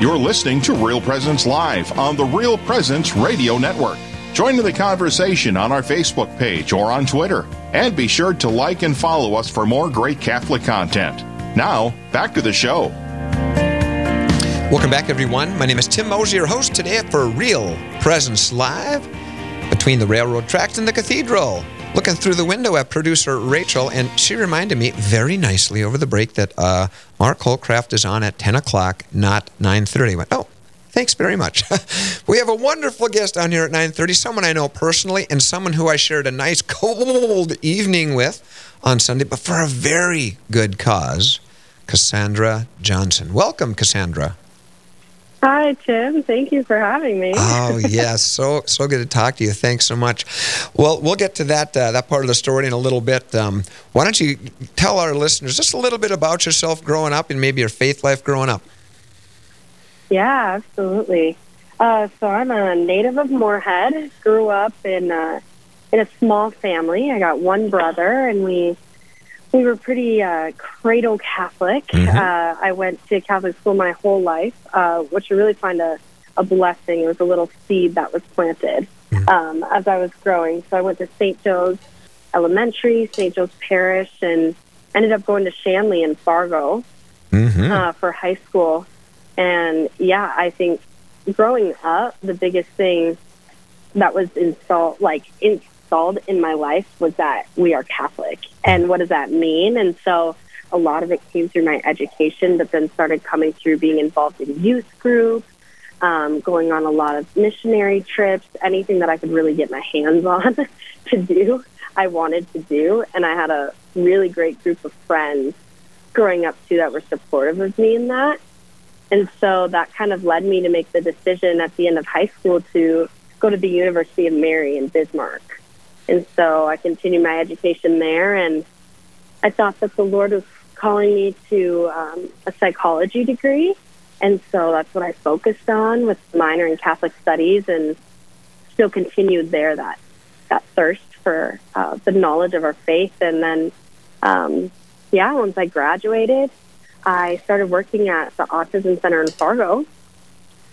You're listening to Real Presence Live on the Real Presence Radio Network. Join in the conversation on our Facebook page or on Twitter. And be sure to like and follow us for more great Catholic content. Now, back to the show. Welcome back, everyone. My name is Tim Moser, your host today for Real Presence Live between the railroad tracks and the cathedral looking through the window at producer Rachel, and she reminded me very nicely over the break that uh, Mark Holcraft is on at 10 o'clock, not 9.30. I went, oh, thanks very much. we have a wonderful guest on here at 9.30, someone I know personally and someone who I shared a nice cold evening with on Sunday, but for a very good cause, Cassandra Johnson. Welcome, Cassandra. Hi, Tim. Thank you for having me. oh yes, so so good to talk to you. Thanks so much. Well, we'll get to that uh, that part of the story in a little bit. Um, why don't you tell our listeners just a little bit about yourself growing up and maybe your faith life growing up? Yeah, absolutely. Uh, so I'm a native of Moorhead. Grew up in uh, in a small family. I got one brother, and we we were pretty uh, cradle Catholic. Mm-hmm. Uh, I went to Catholic school my whole life, uh, which I really find a, a blessing. It was a little seed that was planted mm-hmm. um, as I was growing. So I went to St. Joe's Elementary, St. Joe's Parish, and ended up going to Shanley in Fargo mm-hmm. uh, for high school. And yeah, I think growing up, the biggest thing that was installed, like in, installed in my life was that we are Catholic. And what does that mean? And so a lot of it came through my education, but then started coming through being involved in youth groups, um, going on a lot of missionary trips, anything that I could really get my hands on to do, I wanted to do. And I had a really great group of friends growing up too that were supportive of me in that. And so that kind of led me to make the decision at the end of high school to go to the University of Mary in Bismarck. And so I continued my education there, and I thought that the Lord was calling me to um, a psychology degree. And so that's what I focused on with minor in Catholic studies and still continued there that, that thirst for uh, the knowledge of our faith. And then, um, yeah, once I graduated, I started working at the Autism Center in Fargo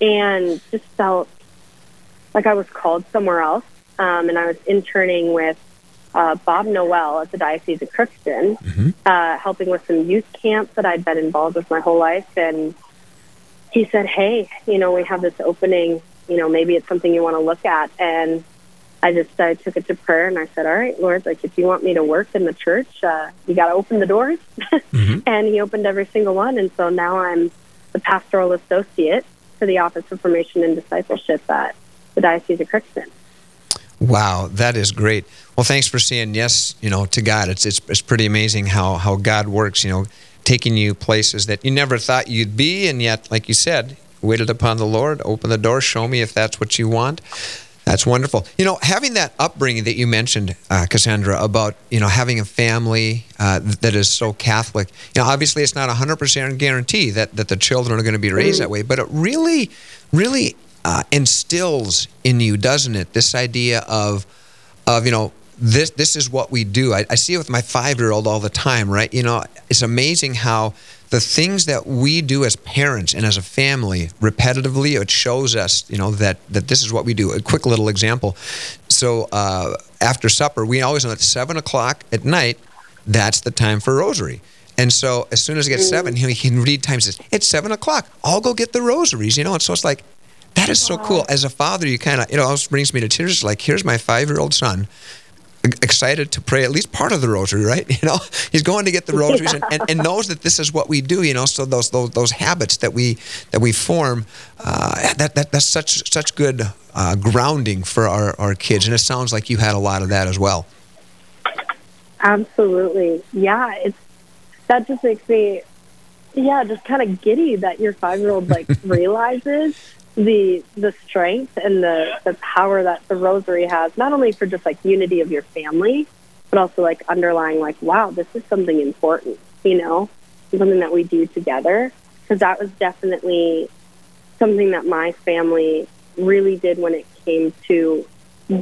and just felt like I was called somewhere else um, and I was interning with uh, Bob Noel at the Diocese of Crookston, mm-hmm. uh, helping with some youth camps that I'd been involved with my whole life. And he said, "Hey, you know, we have this opening. You know, maybe it's something you want to look at." And I just I took it to prayer and I said, "All right, Lord, like if you want me to work in the church, uh, you got to open the doors." mm-hmm. And He opened every single one, and so now I'm the pastoral associate for the Office of Formation and Discipleship at the Diocese of Crookston. Wow, that is great. Well, thanks for saying yes, you know, to God. It's it's it's pretty amazing how how God works, you know, taking you places that you never thought you'd be and yet like you said, waited upon the Lord, open the door, show me if that's what you want. That's wonderful. You know, having that upbringing that you mentioned, uh, Cassandra, about you know having a family uh, that is so Catholic. You know, obviously it's not a hundred percent guarantee that that the children are going to be raised that way, but it really, really uh, instills in you, doesn't it? This idea of, of you know, this this is what we do. I, I see it with my five year old all the time, right? You know, it's amazing how the things that we do as parents and as a family repetitively, it shows us, you know, that that this is what we do. A quick little example. So uh, after supper, we always know at seven o'clock at night, that's the time for rosary. And so as soon as it gets seven, he can read times. It's seven o'clock. I'll go get the rosaries, you know. And so it's like that is so cool. As a father, you kind of, you know, it brings me to tears. Like, here's my five year old son excited to pray at least part of the rosary, right? You know, he's going to get the rosaries yeah. and, and, and, knows that this is what we do. You know, so those those, those habits that we that we form, uh, that, that that's such such good uh, grounding for our, our kids. And it sounds like you had a lot of that as well. Absolutely, yeah. It's that just makes me, yeah, just kind of giddy that your five year old like realizes the the strength and the the power that the rosary has not only for just like unity of your family but also like underlying like wow this is something important you know something that we do together because that was definitely something that my family really did when it came to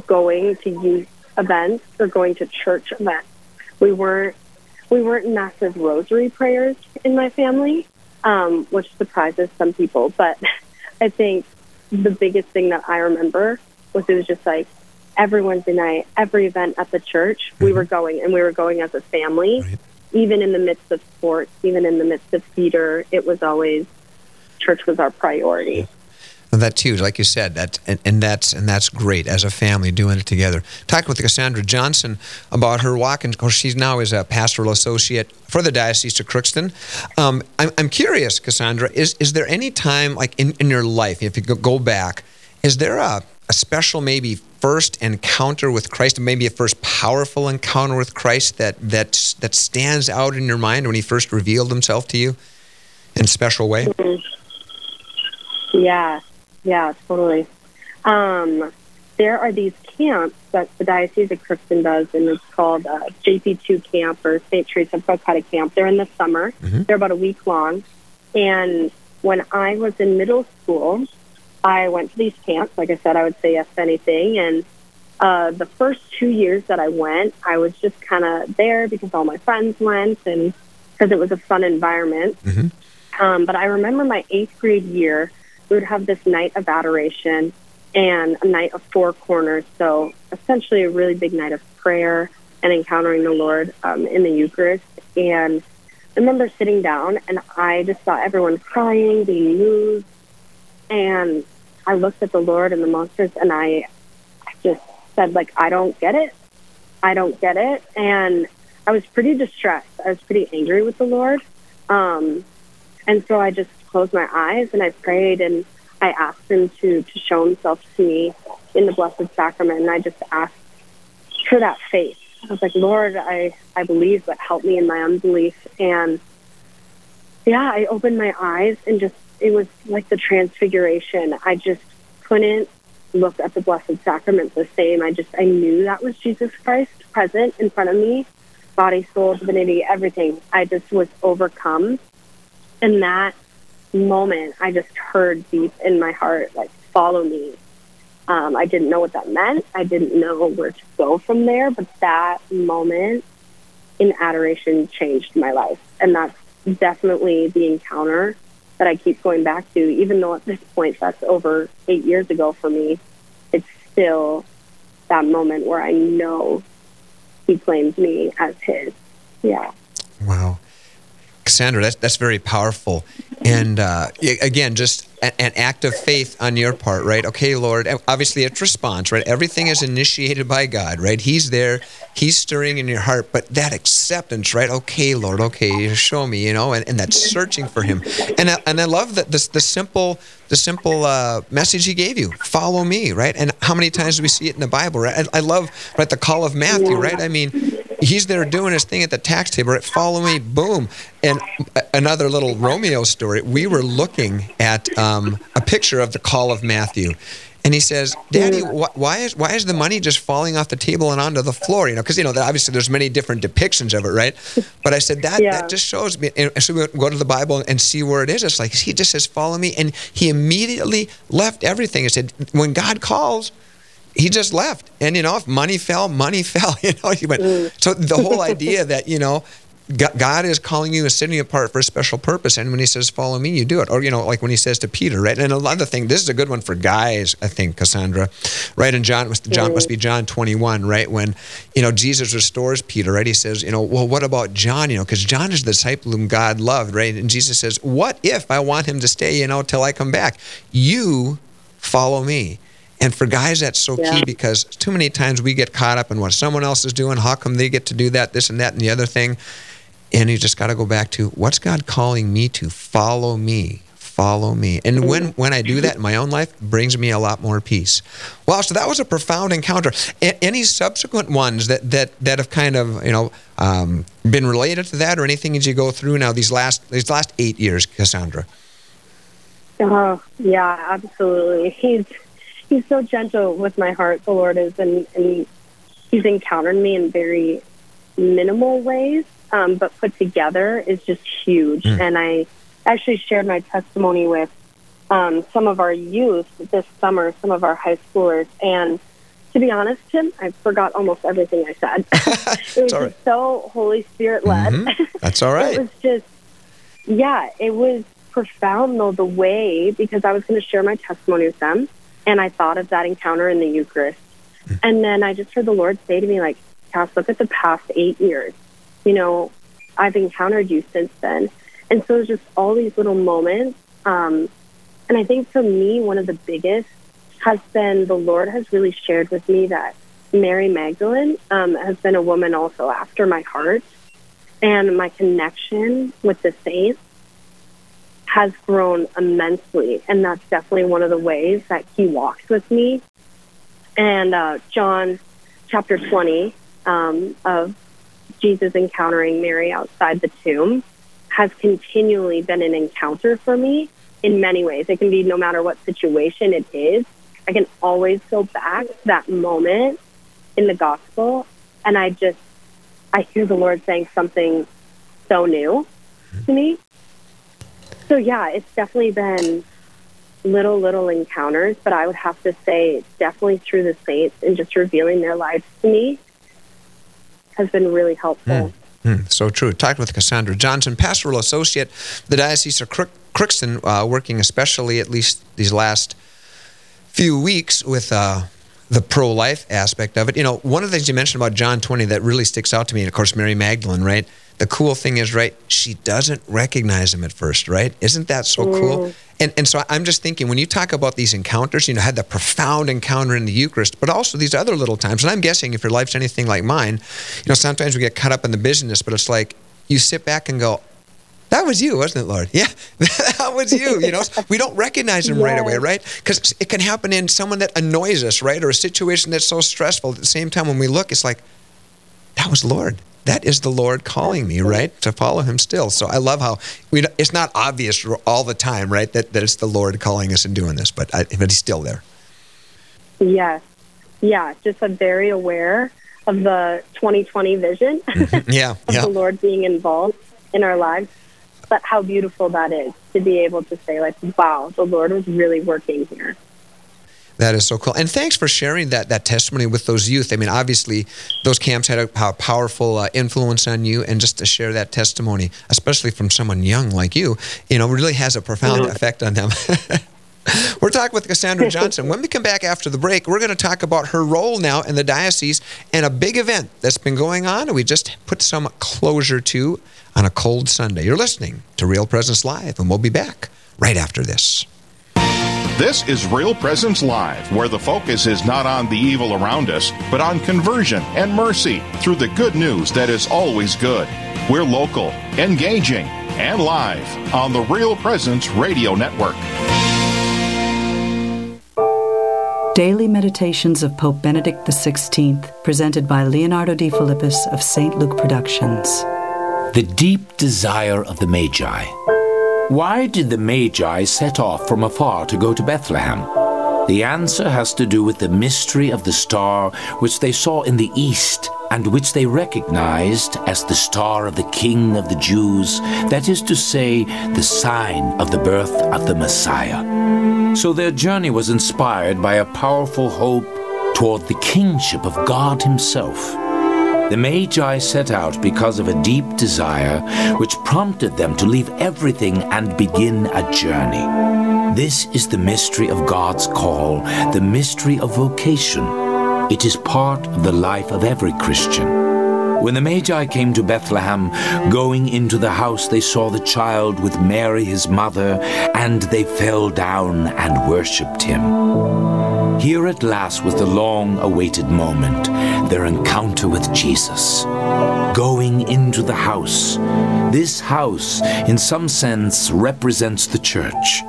going to youth events or going to church events we weren't we weren't massive rosary prayers in my family um, which surprises some people. But I think the biggest thing that I remember was it was just like every Wednesday night, every event at the church, we Mm-hmm. were going, and we were going as a family. Right. Even in the midst of sports, even in the midst of theater, it was always church was our priority. And that too, like you said, that and, and that's and that's great as a family doing it together. Talk with Cassandra Johnson about her walk, and of course she's now is a pastoral associate for the Diocese of Crookston. Um, I'm, I'm curious, Cassandra, is is there any time like in, in your life, if you go- back, is there a, a special maybe first encounter with Christ, maybe a first powerful encounter with Christ that that that stands out in your mind when He first revealed Himself to you in a special way? Yeah, yeah, totally. Um, there are these camps that the Diocese of Crookston does, and it's called uh, JP2 Camp or St. Teresa of Calcutta Camp. They're in the summer. Mhm. They're about a week long. And when I was in middle school, I went to these camps. Like I said, I would say yes to anything. And uh, the first two years that I went, I was just kind of there because all my friends went and because it was a fun environment. Mhm. Um, but I remember my eighth grade year, we would have this night of adoration and a night of four corners. So essentially, a really big night of prayer and encountering the Lord um, in the Eucharist. And I remember sitting down and I just saw everyone crying, being moved. And I looked at the Lord and the monstrance and I, I just said, like, I don't get it. I don't get it. And I was pretty distressed. I was pretty angry with the Lord. Um, and so I just closed my eyes and I prayed and I asked him to, to show himself to me in the Blessed Sacrament. And I just asked for that faith. I was like, Lord, I, I believe, but help me in my unbelief. And yeah, I opened my eyes and just, it was like the transfiguration. I just couldn't look at the Blessed Sacrament the same. I just, I knew that was Jesus Christ present in front of me, body, soul, divinity, everything. I just was overcome. And that moment, I just heard deep in my heart, like, follow me. Um, I didn't know what that meant. I didn't know where to go from there, but that moment in adoration changed my life. And that's definitely the encounter that I keep going back to, even though at this point that's over eight years ago for me. It's still that moment where I know he claims me as his. Yeah. Wow. Cassandra, that's, that's very powerful. And uh, again, just a- an act of faith on your part, right? Okay, Lord, obviously it's response, right? Everything is initiated by God, right? He's there, He's stirring in your heart, but that acceptance, right? Okay, Lord, okay, show me, you know, and, and that searching for Him. And I, and I love that this, the simple, the simple uh, message He gave you follow me, right? And how many times do we see it in the Bible, right? I, I love, right, the call of Matthew, right? I mean, he's there doing his thing at the tax table, right? Follow me, boom. And another little Romeo story. We were looking at um, a picture of the call of Matthew. And he says, "Daddy, wh- why is why is the money just falling off the table and onto the floor? You know, because you know, that obviously there's many different depictions of it, right? But I said that Yeah. that just shows me. And so we go to the Bible and see where it is. It's like he just says, "Follow me," and he immediately left everything. He said, "When God calls, he just left. And you know, if money fell, money fell. You know, he went. Mm. So the whole idea that you know, God is calling you and setting you apart for a special purpose, and when He says, "Follow me," you do it. Or you know, like when He says to Peter, right? And another thing, this is a good one for guys, I think, Cassandra, right? And John must John must be John twenty one, right? When you know Jesus restores Peter, right? He says, you know, well, what about John? You know, because John is the disciple whom God loved, right? And Jesus says, what if I want him to stay, you know, till I come back? You follow me. And for guys, that's so Yeah. key because too many times we get caught up in what someone else is doing. How come they get to do that, this and that, and the other thing? And you just got to go back to what's God calling me to? Follow me. Follow me. And when, when I do that in my own life, it brings me a lot more peace. Wow, so that was a profound encounter. A- any subsequent ones that, that, that have kind of, you know, um, been related to that or anything as you go through now these last, these last eight years, Cassandra? Oh, yeah, absolutely. He's he's so gentle with my heart, the Lord is, and, and he's encountered me in very minimal ways, um, but put together is just huge. Mm. And I actually shared my testimony with um, some of our youth this summer, some of our high schoolers, and to be honest, Tim, I forgot almost everything I said. it was just so Holy Spirit led. Mhm. That's all right. it was just yeah, it was profound though the way because I was going to share my testimony with them, and I thought of that encounter in the Eucharist, mm. and then I just heard the Lord say to me like, "Cass, look at the past eight years. You know, I've encountered you since then." And so it's just all these little moments. Um, and I think for me, one of the biggest has been the Lord has really shared with me that Mary Magdalene um, has been a woman also after my heart. And my connection with the saints has grown immensely. And that's definitely one of the ways that he walks with me. And uh, John chapter 20 um, of Jesus encountering Mary outside the tomb has continually been an encounter for me in many ways. It can be no matter what situation it is. I can always go back to that moment in the gospel and I just I hear the Lord saying something so new to me. So yeah, it's definitely been little little encounters, but I would have to say definitely through the saints and just revealing their lives to me has been really helpful. Mm. Mm, so true. Talked with Cassandra Johnson, pastoral associate, the Diocese of Crook- Crookston, uh, working especially at least these last few weeks with uh, the pro life aspect of it. You know, one of the things you mentioned about John 20 that really sticks out to me, and of course, Mary Magdalene, right? The cool thing is, right, she doesn't recognize him at first, right? Isn't that so mm. cool? And, and so I'm just thinking, when you talk about these encounters, you know, had the profound encounter in the Eucharist, but also these other little times. And I'm guessing if your life's anything like mine, you know, sometimes we get caught up in the business, but it's like you sit back and go, that was you, wasn't it, Lord? Yeah, that was you. You know, we don't recognize him right away, right? Because it can happen in someone that annoys us, right, or a situation that's so stressful. At the same time, when we look, it's like that was Lord that is the Lord calling me, right, to follow Him still. So I love how we, it's not obvious all the time, right, that, that it's the Lord calling us and doing this, but, I, but He's still there. Yes. Yeah, just I'm very aware of the 2020 vision mm-hmm. yeah, of yeah. the Lord being involved in our lives. But how beautiful that is to be able to say, like, wow, the Lord was really working here. That is so cool. And thanks for sharing that that testimony with those youth. I mean, obviously, those camps had a powerful uh, influence on you, and just to share that testimony, especially from someone young like you, you know, really has a profound mm-hmm. effect on them. we're talking with Cassandra Johnson. when we come back after the break, we're going to talk about her role now in the diocese and a big event that's been going on, and we just put some closure to on a cold Sunday. You're listening to Real Presence Live, and we'll be back right after this. This is Real Presence Live, where the focus is not on the evil around us, but on conversion and mercy through the good news that is always good. We're local, engaging, and live on the Real Presence Radio Network. Daily Meditations of Pope Benedict XVI, presented by Leonardo Defilippis of St. Luke Productions. The deep desire of the Magi. Why did the Magi set off from afar to go to Bethlehem? The answer has to do with the mystery of the star which they saw in the east and which they recognized as the star of the King of the Jews, that is to say, the sign of the birth of the Messiah. So their journey was inspired by a powerful hope toward the kingship of God Himself. The Magi set out because of a deep desire which prompted them to leave everything and begin a journey. This is the mystery of God's call, the mystery of vocation. It is part of the life of every Christian. When the Magi came to Bethlehem, going into the house, they saw the child with Mary, his mother, and they fell down and worshipped him. Here at last was the long awaited moment their encounter with Jesus. Going into the house. This house, in some sense, represents the church.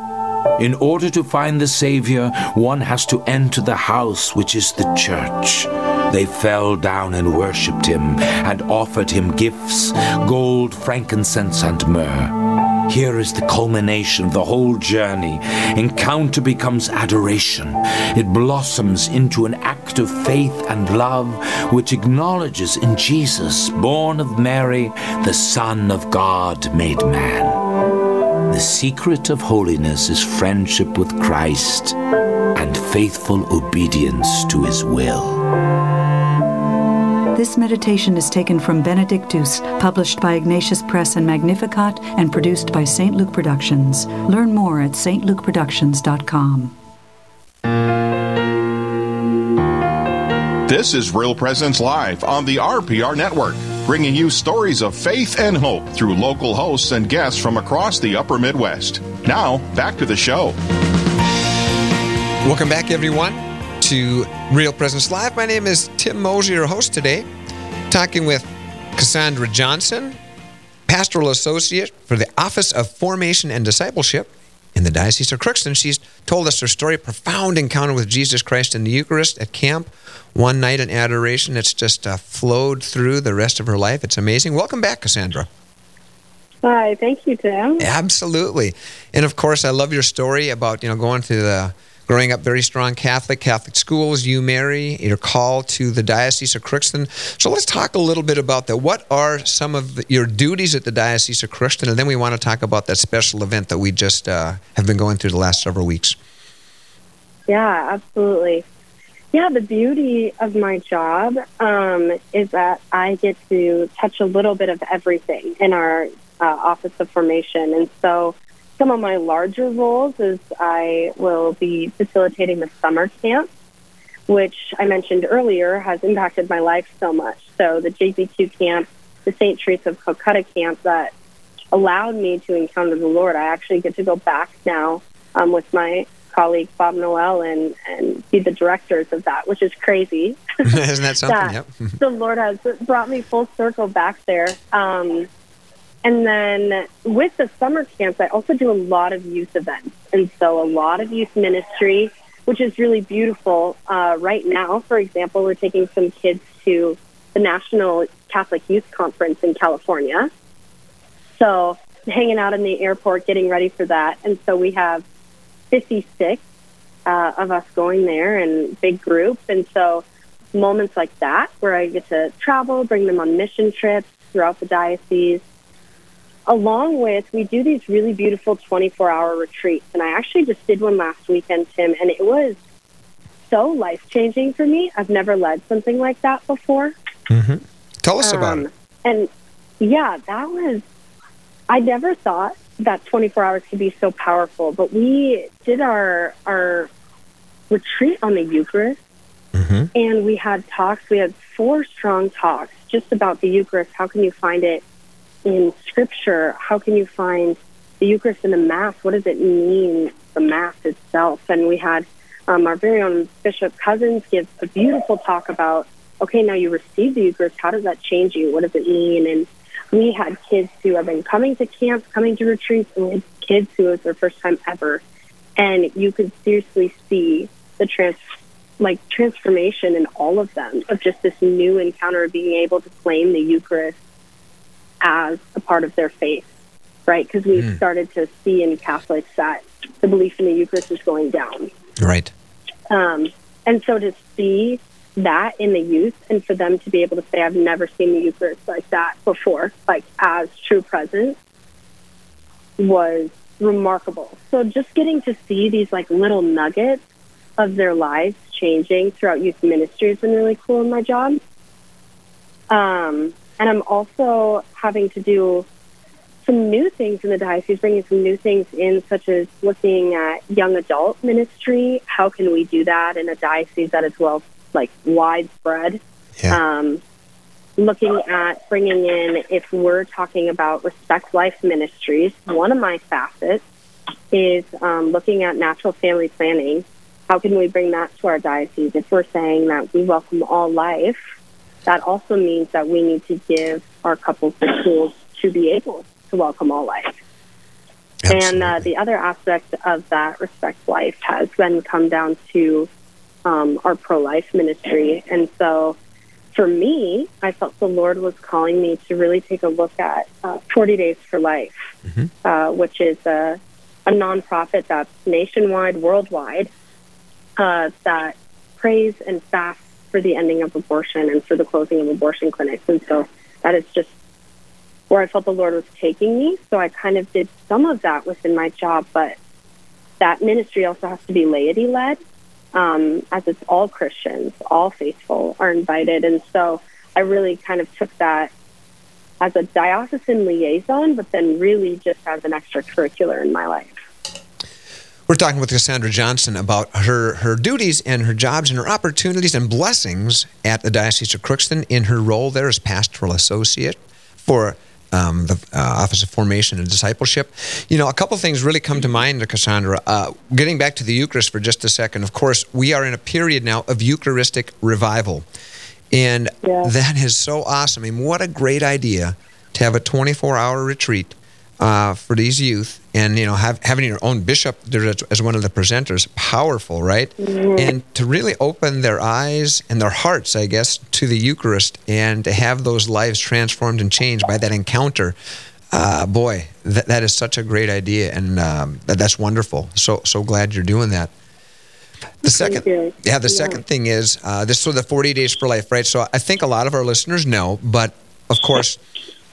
In order to find the Savior, one has to enter the house, which is the church. They fell down and worshipped him and offered him gifts gold, frankincense, and myrrh. Here is the culmination of the whole journey. Encounter becomes adoration. It blossoms into an act of faith and love which acknowledges in Jesus, born of Mary, the Son of God made man. The secret of holiness is friendship with Christ and faithful obedience to his will. This meditation is taken from Benedictus, published by Ignatius Press and Magnificat, and produced by St. Luke Productions. Learn more at stlukeproductions.com. This is Real Presence Live on the RPR Network, bringing you stories of faith and hope through local hosts and guests from across the upper Midwest. Now, back to the show. Welcome back, everyone, to Real Presence Live. My name is Tim Moser, your host today, talking with Cassandra Johnson, Pastoral Associate for the Office of Formation and Discipleship in the Diocese of Crookston. She's told us her story, profound encounter with Jesus Christ in the Eucharist at camp, one night in adoration. It's just uh, flowed through the rest of her life. It's amazing. Welcome back, Cassandra. Hi, thank you, Tim. Absolutely. And of course, I love your story about, you know, going to the growing up very strong Catholic, Catholic schools, you, Mary, your call to the Diocese of Crookston. So let's talk a little bit about that. What are some of the, your duties at the Diocese of Crookston? And then we want to talk about that special event that we just uh, have been going through the last several weeks. Yeah, absolutely. Yeah, the beauty of my job um, is that I get to touch a little bit of everything in our uh, Office of Formation. And so some of my larger roles is I will be facilitating the summer camp, which I mentioned earlier has impacted my life so much. So the JP2 camp, the St. Teresa of Calcutta camp that allowed me to encounter the Lord. I actually get to go back now um, with my colleague Bob Noel and, and be the directors of that, which is crazy. Isn't that something? that yep. the Lord has brought me full circle back there. Um, and then with the summer camps, I also do a lot of youth events. And so a lot of youth ministry, which is really beautiful. Uh, right now, for example, we're taking some kids to the National Catholic Youth Conference in California. So hanging out in the airport, getting ready for that. And so we have 56 uh, of us going there and big group. And so moments like that where I get to travel, bring them on mission trips throughout the diocese along with we do these really beautiful 24 hour retreats. And i actually just did one last weekend tim and it was so life changing for me. I've never led something like that before. Mm-hmm. tell us um, about it. and yeah that was i never thought that 24 hours could be so powerful but we did our our retreat on the eucharist. Mm-hmm. and we had talks we had four strong talks just about the eucharist. How can you find it in Scripture, how can you find the Eucharist in the Mass? What does it mean, the Mass itself? And we had um, our very own Bishop Cozzens give a beautiful talk about, okay, now you receive the Eucharist. How does that change you? What does it mean? And we had kids who have been coming to camps, coming to retreats, and we had kids who it was their first time ever. And you could seriously see the trans like transformation in all of them of just this new encounter of being able to claim the Eucharist as a part of their faith, right? Because we've mm. started to see in Catholics that the belief in the Eucharist is going down. Right. Um, and so to see that in the youth and for them to be able to say, I've never seen the Eucharist like that before, like as true presence, was remarkable. So just getting to see these like little nuggets of their lives changing throughout youth ministry has been really cool in my job. Um, and I'm also having to do some new things in the diocese, bringing some new things in, such as looking at young adult ministry. How can we do that in a diocese that is well, like widespread? Yeah. Um, looking at bringing in, if we're talking about Respect Life Ministries, one of my facets is um, looking at natural family planning. How can we bring that to our diocese? If we're saying that we welcome all life, that also means that we need to give our couples the tools to be able to welcome all life. Absolutely. And uh, the other aspect of that respect life has then come down to um, our pro life ministry. And so for me, I felt the Lord was calling me to really take a look at uh, 40 Days for Life, mm-hmm. uh, which is a, a nonprofit that's nationwide, worldwide, uh, that prays and fasts for the ending of abortion and for the closing of abortion clinics. And so that is just where I felt the Lord was taking me. So I kind of did some of that within my job, but that ministry also has to be laity led, um, as it's all Christians, all faithful are invited. And so I really kind of took that as a diocesan liaison, but then really just as an extracurricular in my life. We're talking with Cassandra Johnson about her, her duties and her jobs and her opportunities and blessings at the Diocese of Crookston in her role there as pastoral associate for um, the uh, Office of Formation and Discipleship. You know, a couple things really come to mind, Cassandra. Uh, getting back to the Eucharist for just a second, of course, we are in a period now of Eucharistic revival. And yeah. that is so awesome. I mean, what a great idea to have a 24 hour retreat uh, for these youth and you know have, having your own bishop there as, as one of the presenters powerful right mm-hmm. and to really open their eyes and their hearts i guess to the eucharist and to have those lives transformed and changed by that encounter uh, boy that, that is such a great idea and um, that, that's wonderful so so glad you're doing that the second, yeah, the yeah. second thing is uh, this for the 40 days for life, right? So I think a lot of our listeners know, but of course,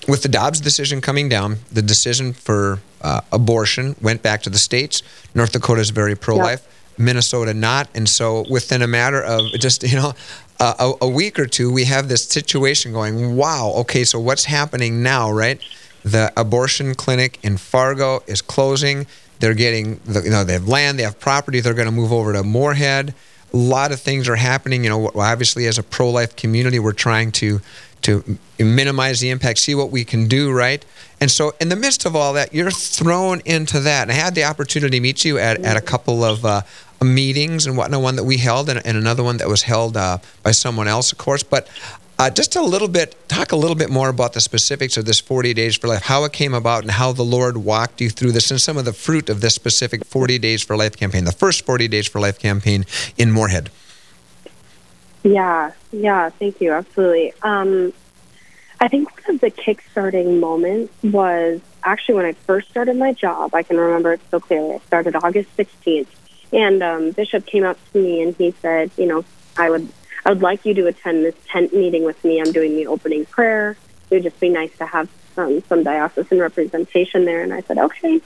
with the Dobbs decision coming down, the decision for uh, abortion went back to the states. North Dakota is very pro-life. Minnesota not, and so within a matter of just you know a, a week or two, we have this situation going. Wow, okay, so what's happening now, right? The abortion clinic in Fargo is closing. They're getting, the, you know, they have land, they have property. They're going to move over to Moorhead. A lot of things are happening. You know, obviously, as a pro-life community, we're trying to to minimize the impact, see what we can do, right? And so, in the midst of all that, you're thrown into that. And I had the opportunity to meet you at, at a couple of uh, meetings and whatnot, one that we held and, and another one that was held uh, by someone else, of course. But uh, just a little bit, talk a little bit more about the specifics of this 40 Days for Life, how it came about, and how the Lord walked you through this, and some of the fruit of this specific 40 Days for Life campaign, the first 40 Days for Life campaign in Moorhead. Yeah, yeah, thank you. Absolutely. Um, I think one of the kick-starting moments was actually when I first started my job. I can remember it so clearly. I started August 16th, and um, Bishop came up to me and he said, "You know, I would, I would like you to attend this tent meeting with me. I'm doing the opening prayer. It would just be nice to have some some diocesan representation there." And I said, "Okay."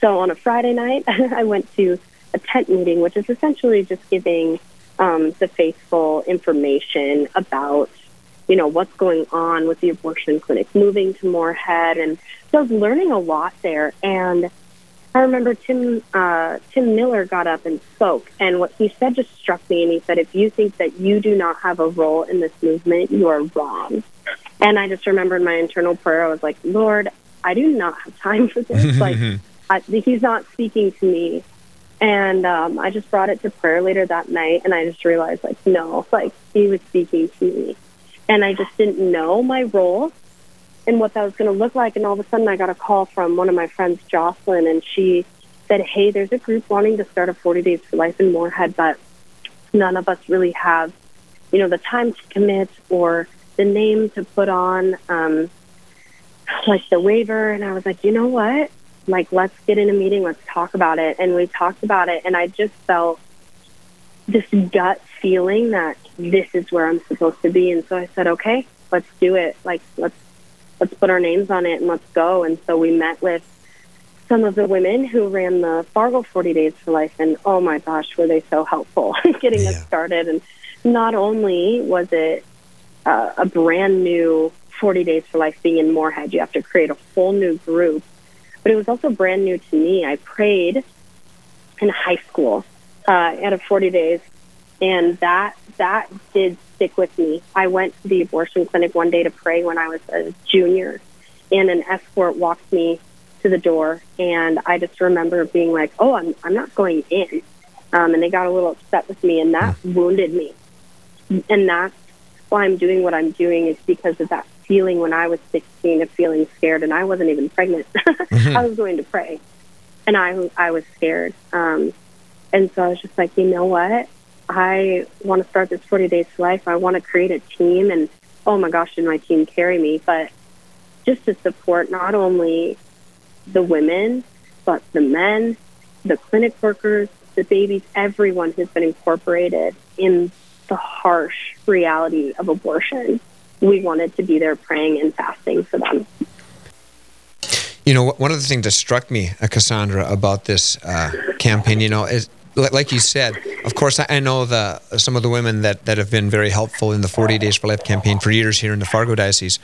So on a Friday night, I went to a tent meeting, which is essentially just giving um, the faithful information about, you know, what's going on with the abortion clinic, moving to Moorhead, and so I was learning a lot there. And I remember Tim uh, Tim Miller got up and spoke, and what he said just struck me. And he said, "If you think that you do not have a role in this movement, you are wrong." And I just remembered in my internal prayer, I was like, "Lord, I do not have time for this. like, I, He's not speaking to me." And um, I just brought it to prayer later that night, and I just realized, like, no, like, he was speaking to me. And I just didn't know my role and what that was going to look like. And all of a sudden, I got a call from one of my friends, Jocelyn, and she said, Hey, there's a group wanting to start a 40 Days for Life in Moorhead, but none of us really have, you know, the time to commit or the name to put on, um, like the waiver. And I was like, you know what? Like let's get in a meeting let's talk about it. And we talked about it and i just felt this gut feeling that this is where i'm supposed to be. And so i said okay let's do it. Like let's let's put our names on it and let's go. And so we met with some of the women who ran the fargo 40 days for life. And oh my gosh were they so helpful getting yeah. us started. And not only was it uh, a brand new 40 days for life being in moorhead you have to create a whole new group but it was also brand new to me. I prayed in high school uh, out of 40 days, and that that did stick with me. I went to the abortion clinic one day to pray when I was a junior, and an escort walked me to the door, and I just remember being like, "Oh, I'm I'm not going in," um, and they got a little upset with me, and that wounded me, and that's why I'm doing what I'm doing is because of that feeling when I was 16 of feeling scared, and I wasn't even pregnant. mm-hmm. I was going to pray, and I I was scared. Um, and so I was just like, you know what? I want to start this 40 days to life. I want to create a team, and oh my gosh, did my team carry me? But just to support not only the women, but the men, the clinic workers, the babies, everyone who's been incorporated in the harsh reality of abortion we wanted to be there praying and fasting for them. You know, one of the things that struck me, uh, Cassandra, about this uh, campaign, you know, is like you said, of course, I know the some of the women that, that have been very helpful in the 40 Days for Life campaign for years here in the Fargo Diocese.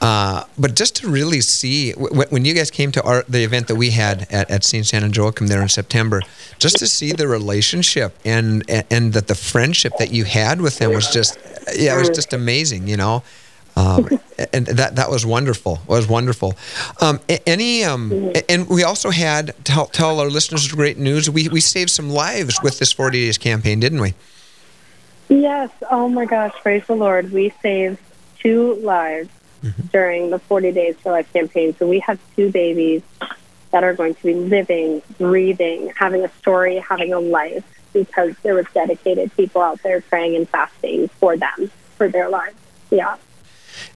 Uh, but just to really see when you guys came to our the event that we had at, at St. San Joachim there in September, just to see the relationship and and that the friendship that you had with them was just yeah, it was just amazing, you know. Um, and that that was wonderful. It was wonderful. Um, any um, and we also had tell tell our listeners great news. We we saved some lives with this 40 days campaign, didn't we? Yes. Oh my gosh! Praise the Lord. We saved two lives mm-hmm. during the 40 Days for Life campaign. So we have two babies that are going to be living, breathing, having a story, having a life because there was dedicated people out there praying and fasting for them, for their lives. Yeah.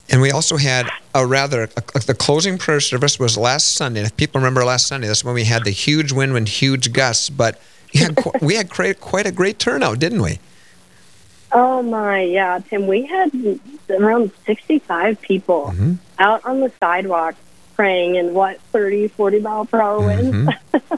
And we also had a rather, a, the closing prayer service was last Sunday. And if people remember last Sunday, that's when we had the huge wind and huge gusts. But we had, we had quite a great turnout, didn't we? Oh my, yeah, Tim. We had around 65 people mm-hmm. out on the sidewalk praying in what 30, 40 mile per hour winds. Mm-hmm.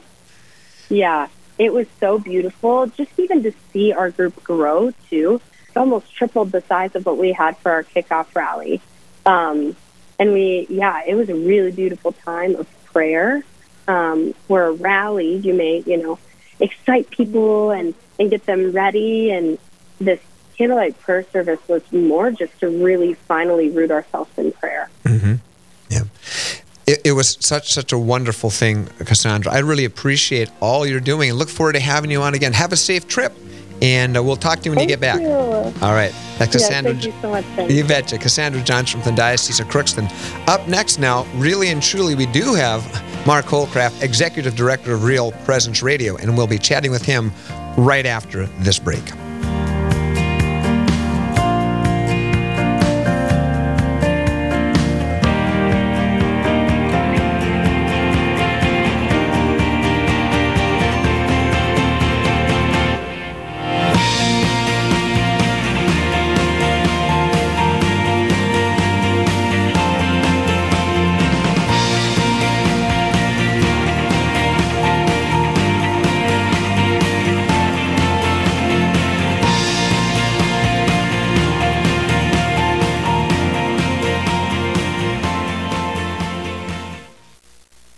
yeah, it was so beautiful. Just even to see our group grow too. It almost tripled the size of what we had for our kickoff rally. Um, and we, yeah, it was a really beautiful time of prayer. Um, where a rally, you may, you know, excite people and, and get them ready. And this candlelight prayer service was more just to really finally root ourselves in prayer. Mm-hmm. Yeah. It, it, was such such a wonderful thing, Cassandra. I really appreciate all you're doing and look forward to having you on again. Have a safe trip, and uh, we'll talk to you when thank you get back. You. All right, that's Cassandra. thank you so much. Ben. You betcha, Cassandra Johnson from the Diocese of Crookston. Up next now, really and truly, we do have Mark Holcraft, Executive Director of Real Presence Radio, and we'll be chatting with him right after this break.